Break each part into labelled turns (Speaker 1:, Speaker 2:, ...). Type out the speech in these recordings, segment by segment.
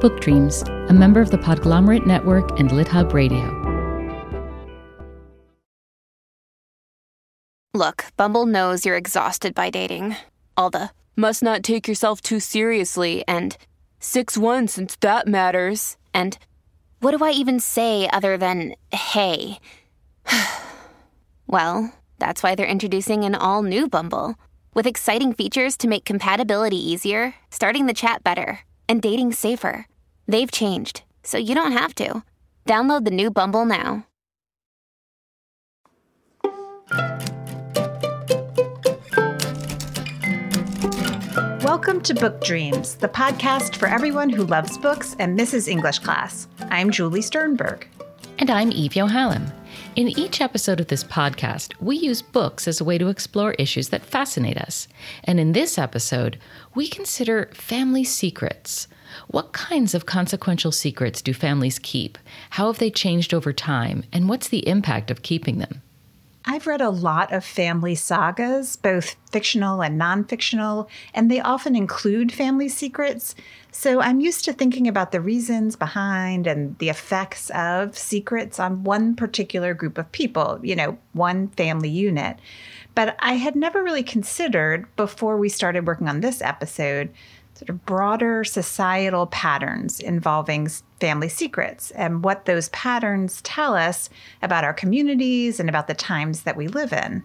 Speaker 1: Book Dreams, a member of the Podglomerate Network and LitHub Radio.
Speaker 2: Look, Bumble knows you're exhausted by dating. All the must not take yourself too seriously and 6 1 since that matters. And what do I even say other than hey? well, that's why they're introducing an all new Bumble with exciting features to make compatibility easier, starting the chat better, and dating safer. They've changed, so you don't have to. Download the new Bumble now.
Speaker 3: Welcome to Book Dreams, the podcast for everyone who loves books and misses English class. I'm Julie Sternberg.
Speaker 1: And I'm Eve Yohalem. In each episode of this podcast, we use books as a way to explore issues that fascinate us. And in this episode, we consider family secrets. What kinds of consequential secrets do families keep? How have they changed over time? And what's the impact of keeping them?
Speaker 3: I've read a lot of family sagas, both fictional and non fictional, and they often include family secrets. So I'm used to thinking about the reasons behind and the effects of secrets on one particular group of people, you know, one family unit. But I had never really considered before we started working on this episode sort of broader societal patterns involving family secrets and what those patterns tell us about our communities and about the times that we live in.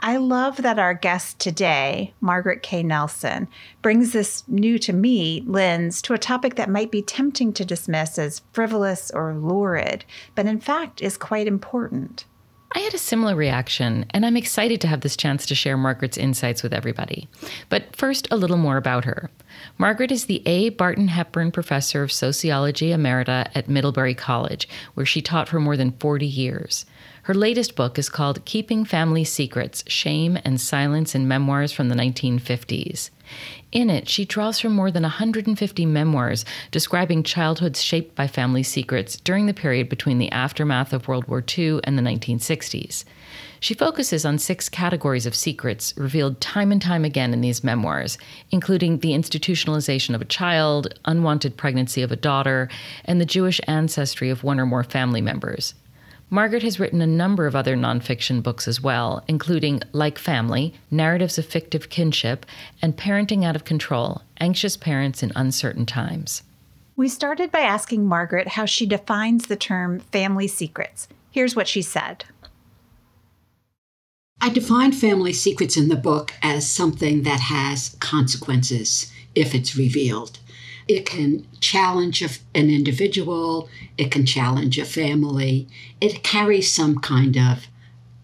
Speaker 3: I love that our guest today, Margaret K. Nelson, brings this new to me lens to a topic that might be tempting to dismiss as frivolous or lurid, but in fact is quite important.
Speaker 1: I had a similar reaction, and I'm excited to have this chance to share Margaret's insights with everybody. But first, a little more about her. Margaret is the A. Barton Hepburn Professor of Sociology Emerita at Middlebury College, where she taught for more than 40 years. Her latest book is called Keeping Family Secrets Shame and Silence in Memoirs from the 1950s. In it, she draws from more than 150 memoirs describing childhoods shaped by family secrets during the period between the aftermath of World War II and the 1960s. She focuses on six categories of secrets revealed time and time again in these memoirs, including the institutionalization of a child, unwanted pregnancy of a daughter, and the Jewish ancestry of one or more family members. Margaret has written a number of other nonfiction books as well, including Like Family, Narratives of Fictive Kinship, and Parenting Out of Control Anxious Parents in Uncertain Times.
Speaker 3: We started by asking Margaret how she defines the term family secrets. Here's what she said
Speaker 4: I define family secrets in the book as something that has consequences if it's revealed. It can challenge an individual, it can challenge a family, it carries some kind of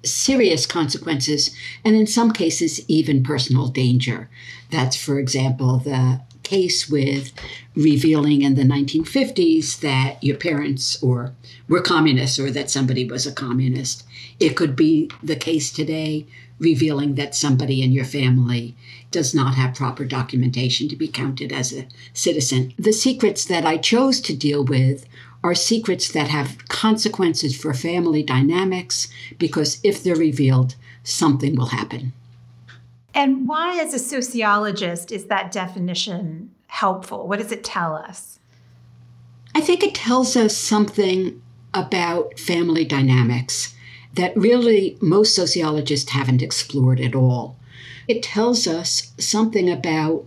Speaker 4: serious consequences, and in some cases, even personal danger. That's, for example, the case with revealing in the 1950s that your parents or were communists or that somebody was a communist. It could be the case today revealing that somebody in your family does not have proper documentation to be counted as a citizen. The secrets that I chose to deal with are secrets that have consequences for family dynamics because if they're revealed, something will happen.
Speaker 3: And why, as a sociologist, is that definition helpful? What does it tell us?
Speaker 4: I think it tells us something about family dynamics that really most sociologists haven't explored at all. It tells us something about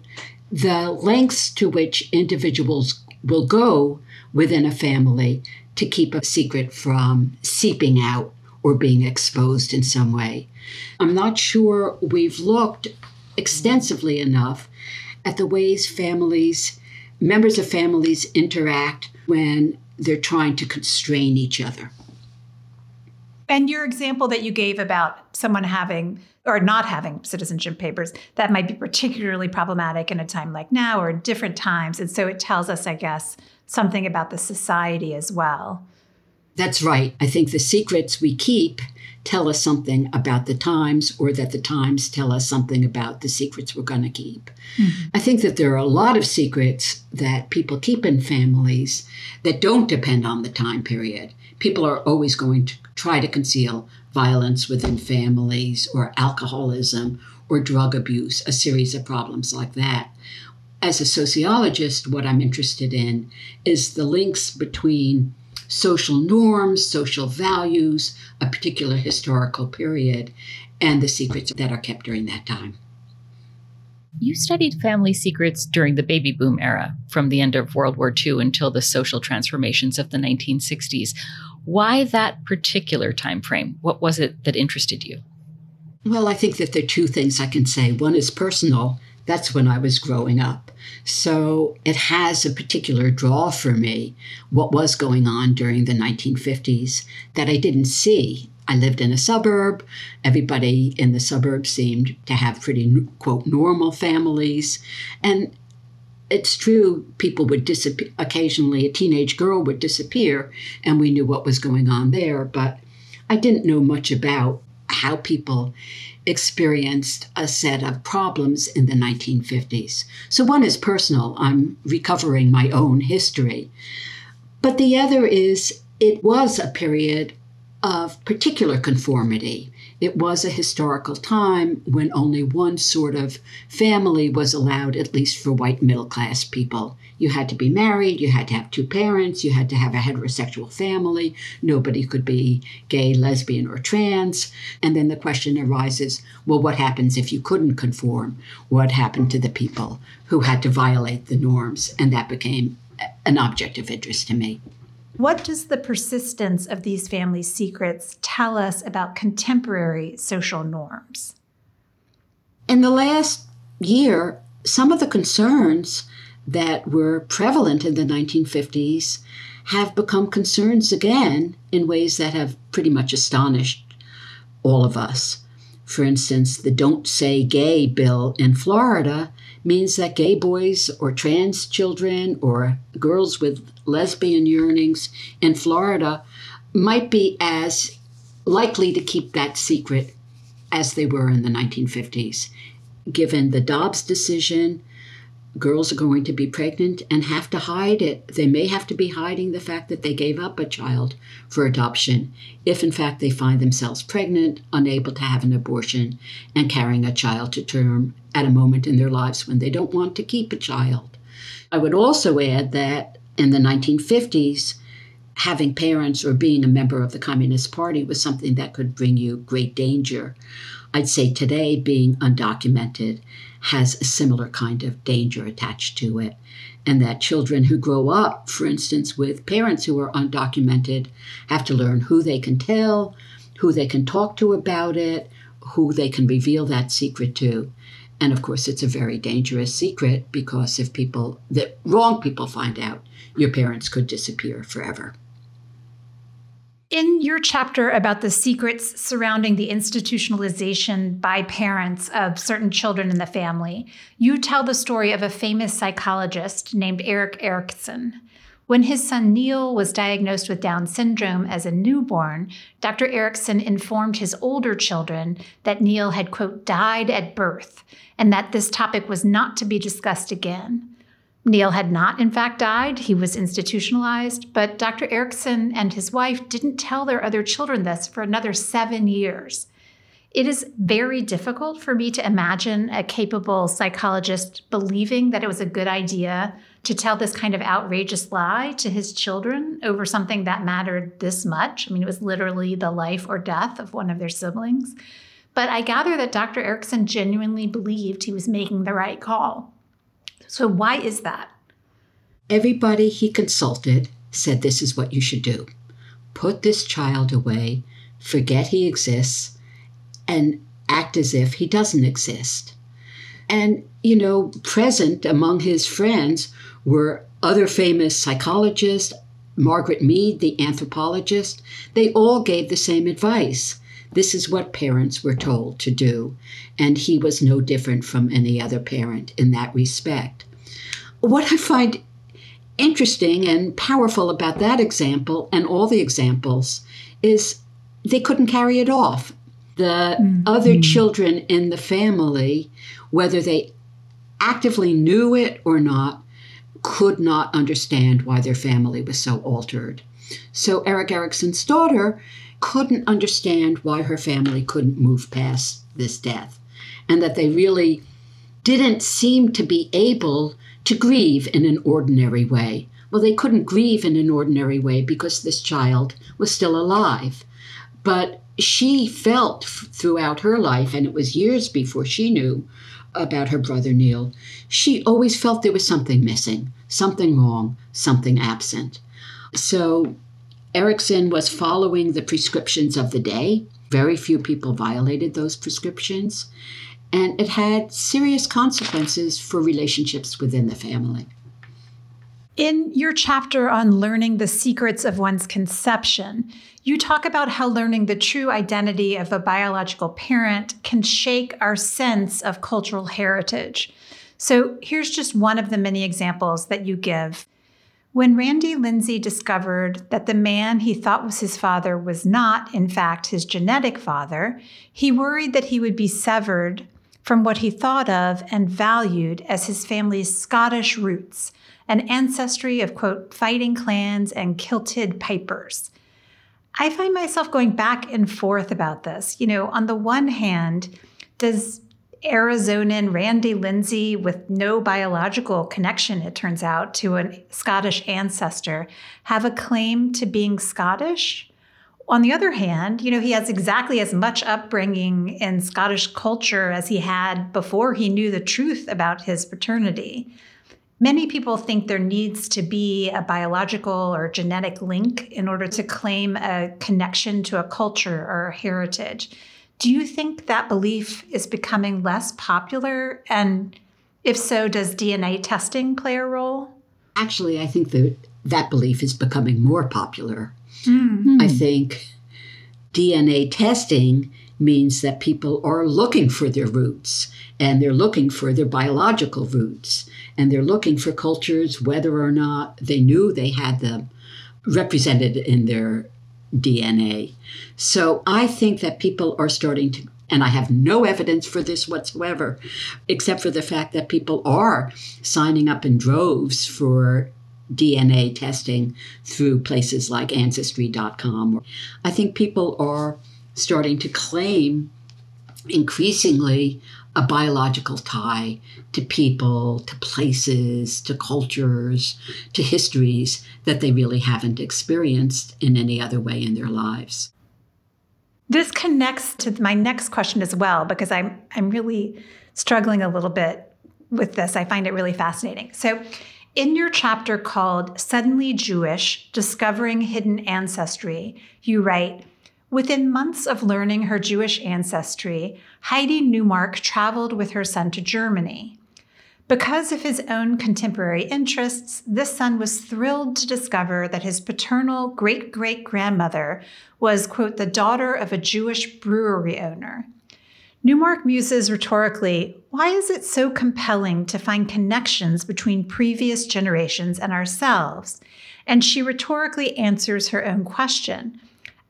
Speaker 4: the lengths to which individuals will go within a family to keep a secret from seeping out or being exposed in some way. I'm not sure we've looked extensively enough at the ways families, members of families interact when they're trying to constrain each other.
Speaker 3: And your example that you gave about someone having or not having citizenship papers, that might be particularly problematic in a time like now or different times. And so it tells us, I guess, something about the society as well.
Speaker 4: That's right. I think the secrets we keep tell us something about the times or that the times tell us something about the secrets we're going to keep. Mm-hmm. I think that there are a lot of secrets that people keep in families that don't depend on the time period. People are always going to try to conceal violence within families or alcoholism or drug abuse, a series of problems like that. as a sociologist, what I'm interested in is the links between social norms, social values, a particular historical period, and the secrets that are kept during that time.
Speaker 1: You studied family secrets during the baby boom era, from the end of World War II until the social transformations of the 1960s. Why that particular time frame? What was it that interested you?
Speaker 4: Well, I think that there are two things I can say. One is personal. That's when I was growing up. So it has a particular draw for me, what was going on during the 1950s that I didn't see I lived in a suburb. Everybody in the suburb seemed to have pretty, quote, normal families. And it's true, people would disappear. Occasionally, a teenage girl would disappear, and we knew what was going on there. But I didn't know much about how people experienced a set of problems in the 1950s. So, one is personal, I'm recovering my own history. But the other is, it was a period of particular conformity. It was a historical time when only one sort of family was allowed, at least for white middle class people. You had to be married, you had to have two parents, you had to have a heterosexual family, nobody could be gay, lesbian, or trans. And then the question arises well, what happens if you couldn't conform? What happened to the people who had to violate the norms? And that became an object of interest to me.
Speaker 3: What does the persistence of these family secrets tell us about contemporary social norms?
Speaker 4: In the last year, some of the concerns that were prevalent in the 1950s have become concerns again in ways that have pretty much astonished all of us. For instance, the Don't Say Gay bill in Florida means that gay boys or trans children or girls with lesbian yearnings in Florida might be as likely to keep that secret as they were in the 1950s. Given the Dobbs decision, girls are going to be pregnant and have to hide it. They may have to be hiding the fact that they gave up a child for adoption if, in fact, they find themselves pregnant, unable to have an abortion, and carrying a child to term at a moment in their lives when they don't want to keep a child. I would also add that in the 1950s, having parents or being a member of the Communist Party was something that could bring you great danger. I'd say today, being undocumented has a similar kind of danger attached to it. And that children who grow up, for instance, with parents who are undocumented, have to learn who they can tell, who they can talk to about it, who they can reveal that secret to. And of course, it's a very dangerous secret because if people, the wrong people find out, your parents could disappear forever.
Speaker 3: In your chapter about the secrets surrounding the institutionalization by parents of certain children in the family, you tell the story of a famous psychologist named Erik Erikson. When his son Neil was diagnosed with Down syndrome as a newborn, Dr. Erikson informed his older children that Neil had, quote, died at birth and that this topic was not to be discussed again. Neil had not, in fact, died. He was institutionalized, but Dr. Erikson and his wife didn't tell their other children this for another seven years. It is very difficult for me to imagine a capable psychologist believing that it was a good idea to tell this kind of outrageous lie to his children over something that mattered this much. I mean, it was literally the life or death of one of their siblings. But I gather that Dr. Erikson genuinely believed he was making the right call. So, why is that?
Speaker 4: Everybody he consulted said this is what you should do put this child away, forget he exists, and act as if he doesn't exist. And, you know, present among his friends were other famous psychologists, Margaret Mead, the anthropologist. They all gave the same advice. This is what parents were told to do. And he was no different from any other parent in that respect. What I find interesting and powerful about that example and all the examples is they couldn't carry it off the mm-hmm. other children in the family, whether they actively knew it or not, could not understand why their family was so altered. So Erik Erikson's daughter couldn't understand why her family couldn't move past this death, and that they really didn't seem to be able to grieve in an ordinary way. Well, they couldn't grieve in an ordinary way because this child was still alive. But she felt throughout her life, and it was years before she knew about her brother Neil, she always felt there was something missing, something wrong, something absent. So Erikson was following the prescriptions of the day. Very few people violated those prescriptions. And it had serious consequences for relationships within the family.
Speaker 3: In your chapter on learning the secrets of one's conception, you talk about how learning the true identity of a biological parent can shake our sense of cultural heritage. So here's just one of the many examples that you give. When Randy Lindsay discovered that the man he thought was his father was not, in fact, his genetic father, he worried that he would be severed from what he thought of and valued as his family's Scottish roots an ancestry of, quote, fighting clans and kilted pipers. I find myself going back and forth about this. You know, on the one hand, does Arizonan Randy Lindsay, with no biological connection, it turns out, to a Scottish ancestor, have a claim to being Scottish? On the other hand, you know, he has exactly as much upbringing in Scottish culture as he had before he knew the truth about his paternity. Many people think there needs to be a biological or genetic link in order to claim a connection to a culture or a heritage. Do you think that belief is becoming less popular? And if so, does DNA testing play a role?
Speaker 4: Actually, I think that that belief is becoming more popular. Mm-hmm. I think DNA testing means that people are looking for their roots and they're looking for their biological roots and they're looking for cultures whether or not they knew they had them represented in their DNA. So I think that people are starting to and I have no evidence for this whatsoever, except for the fact that people are signing up in droves for DNA testing through places like Ancestry.com. I think people are starting to claim increasingly a biological tie to people, to places, to cultures, to histories that they really haven't experienced in any other way in their lives.
Speaker 3: This connects to my next question as well, because I'm, I'm really struggling a little bit with this. I find it really fascinating. So, in your chapter called Suddenly Jewish Discovering Hidden Ancestry, you write, Within months of learning her Jewish ancestry, Heidi Neumark traveled with her son to Germany. Because of his own contemporary interests, this son was thrilled to discover that his paternal great great grandmother was, quote, the daughter of a Jewish brewery owner. Neumark muses rhetorically why is it so compelling to find connections between previous generations and ourselves? And she rhetorically answers her own question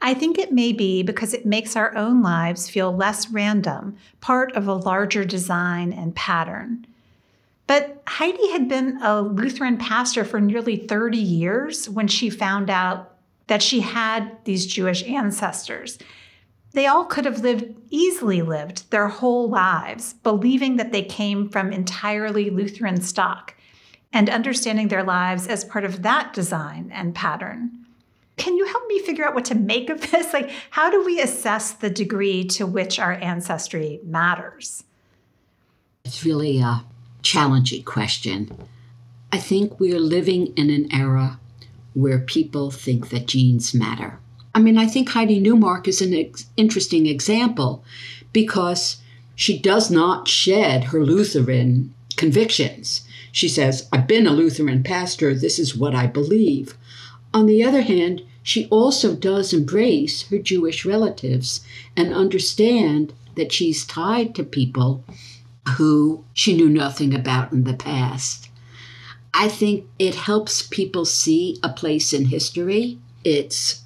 Speaker 3: I think it may be because it makes our own lives feel less random, part of a larger design and pattern. But Heidi had been a Lutheran pastor for nearly 30 years when she found out that she had these Jewish ancestors. They all could have lived, easily lived, their whole lives, believing that they came from entirely Lutheran stock and understanding their lives as part of that design and pattern. Can you help me figure out what to make of this? Like, how do we assess the degree to which our ancestry matters?
Speaker 4: It's really a challenging question. I think we're living in an era where people think that genes matter. I mean, I think Heidi Neumark is an ex- interesting example because she does not shed her Lutheran convictions. She says, I've been a Lutheran pastor, this is what I believe. On the other hand, she also does embrace her Jewish relatives and understand that she's tied to people who she knew nothing about in the past. I think it helps people see a place in history. It's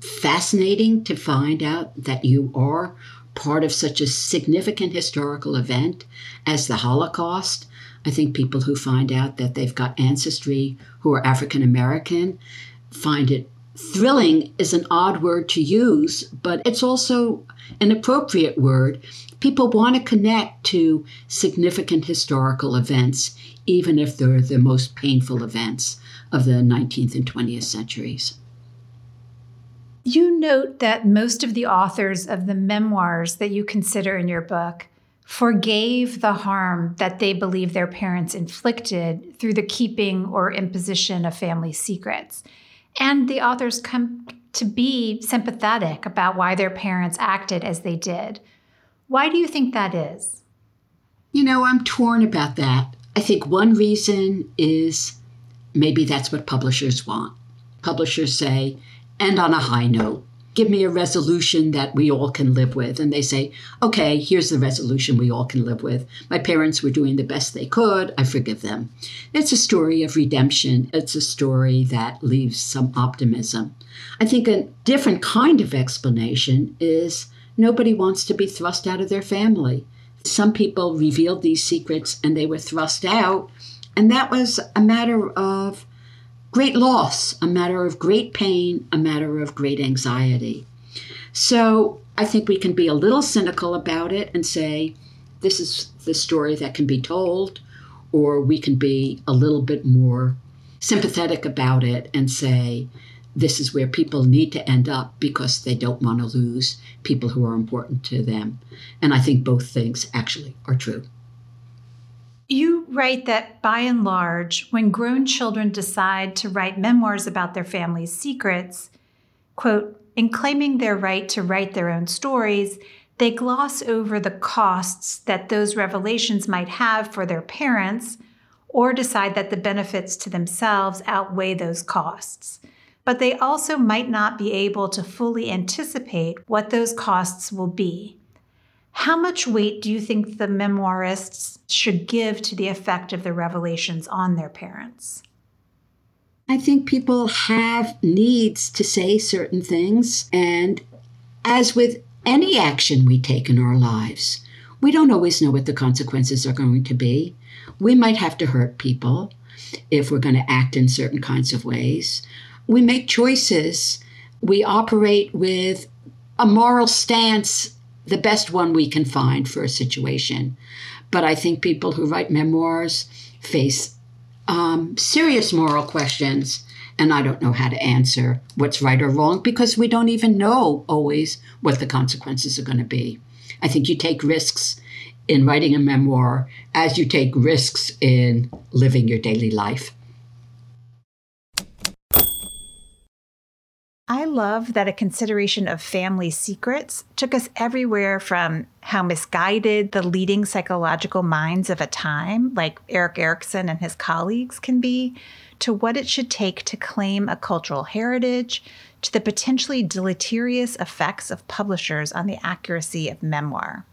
Speaker 4: fascinating to find out that you are part of such a significant historical event as the Holocaust. I think people who find out that they've got ancestry who are African American find it thrilling is an odd word to use, but it's also an appropriate word. People want to connect to significant historical events, even if they're the most painful events of the 19th and 20th centuries.
Speaker 5: You note that most of the authors of the memoirs that you consider in your book forgave the harm that they believe their parents inflicted through the keeping or imposition of family secrets. And the authors come to be sympathetic about why their parents acted as they did. Why do you think that is?
Speaker 4: You know, I'm torn about that. I think one reason is maybe that's what publishers want. Publishers say, end on a high note. Give me a resolution that we all can live with. And they say, okay, here's the resolution we all can live with. My parents were doing the best they could. I forgive them. It's a story of redemption. It's a story that leaves some optimism. I think a different kind of explanation is nobody wants to be thrust out of their family. Some people revealed these secrets and they were thrust out. And that was a matter of great loss, a matter of great pain, a matter of great anxiety. So I think we can be a little cynical about it and say, this is the story that can be told, or we can be a little bit more sympathetic about it and say, this is where people need to end up because they don't want to lose people who are important to them. And I think both things actually are true.
Speaker 5: You write that by and large, when grown children decide to write memoirs about their family's secrets, quote, in claiming their right to write their own stories, they gloss over the costs that those revelations might have for their parents or decide that the benefits to themselves outweigh those costs. But they also might not be able to fully anticipate what those costs will be. How much weight do you think the memoirists should give to the effect of the revelations on their parents?
Speaker 4: I think people have needs to say certain things. And as with any action we take in our lives, we don't always know what the consequences are going to be. We might have to hurt people if we're going to act in certain kinds of ways. We make choices. We operate with a moral stance the best one we can find for a situation. But I think people who write memoirs face um, serious moral questions, and I don't know how to answer what's right or wrong because we don't even know always what the consequences are going to be. I think you take risks in writing a memoir as you take risks in living your daily life.
Speaker 3: I love that a consideration of family secrets took us everywhere from how misguided the leading psychological minds of a time, like Erik Erikson and his colleagues, can be, to what it should take to claim a cultural heritage, to the potentially deleterious effects of publishers on the accuracy of memoir.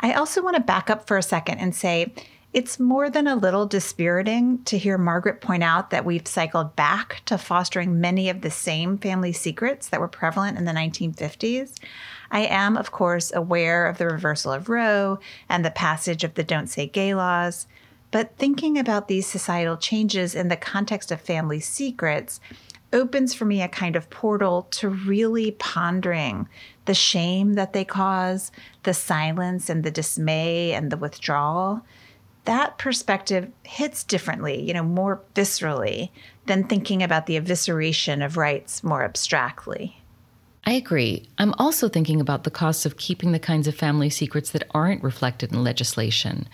Speaker 3: I also want to back up for a second and say, it's more than a little dispiriting to hear Margaret point out that we've cycled back to fostering many of the same family secrets that were prevalent in the 1950s. I am, of course, aware of the reversal of Roe and the passage of the Don't Say Gay laws, but thinking about these societal changes in the context of family secrets opens for me a kind of portal to really pondering the shame that they cause, the silence and the dismay and the withdrawal that perspective hits differently, you know, more viscerally than thinking about the evisceration of rights more abstractly.
Speaker 1: I agree. I'm also thinking about the costs of keeping the kinds of family secrets that aren't reflected in legislation.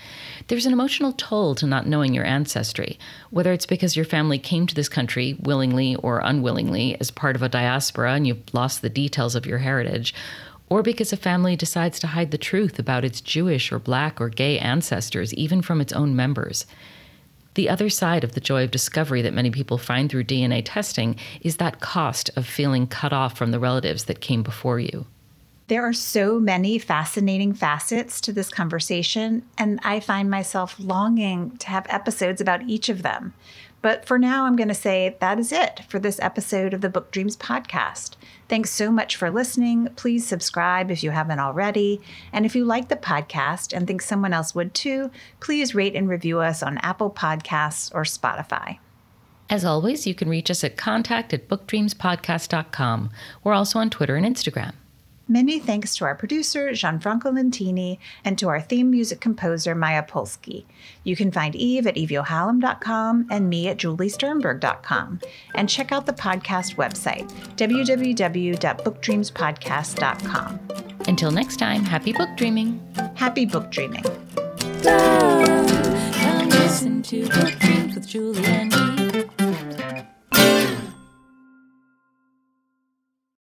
Speaker 1: There's an emotional toll to not knowing your ancestry, whether it's because your family came to this country willingly or unwillingly as part of a diaspora and you've lost the details of your heritage, or because a family decides to hide the truth about its Jewish or black or gay ancestors, even from its own members. The other side of the joy of discovery that many people find through DNA testing is that cost of feeling cut off from the relatives that came before you.
Speaker 3: There are so many fascinating facets to this conversation, and I find myself longing to have episodes about each of them. But for now, I'm going to say that is it for this episode of the Book Dreams podcast. Thanks so much for listening. Please subscribe if you haven't already. And if you like the podcast and think someone else would too, please rate and review us on Apple Podcasts or Spotify.
Speaker 1: As always, you can reach us at contact at bookdreamspodcast.com. We're also on Twitter and Instagram.
Speaker 3: Many thanks to our producer, Gianfranco Lentini, and to our theme music composer, Maya Polsky. You can find Eve at eveyohalem.com and me at juliesternberg.com. And check out the podcast website, www.bookdreamspodcast.com.
Speaker 1: Until next time, happy book dreaming.
Speaker 3: Happy book dreaming.
Speaker 1: Come listen to Book Dreams with Julie and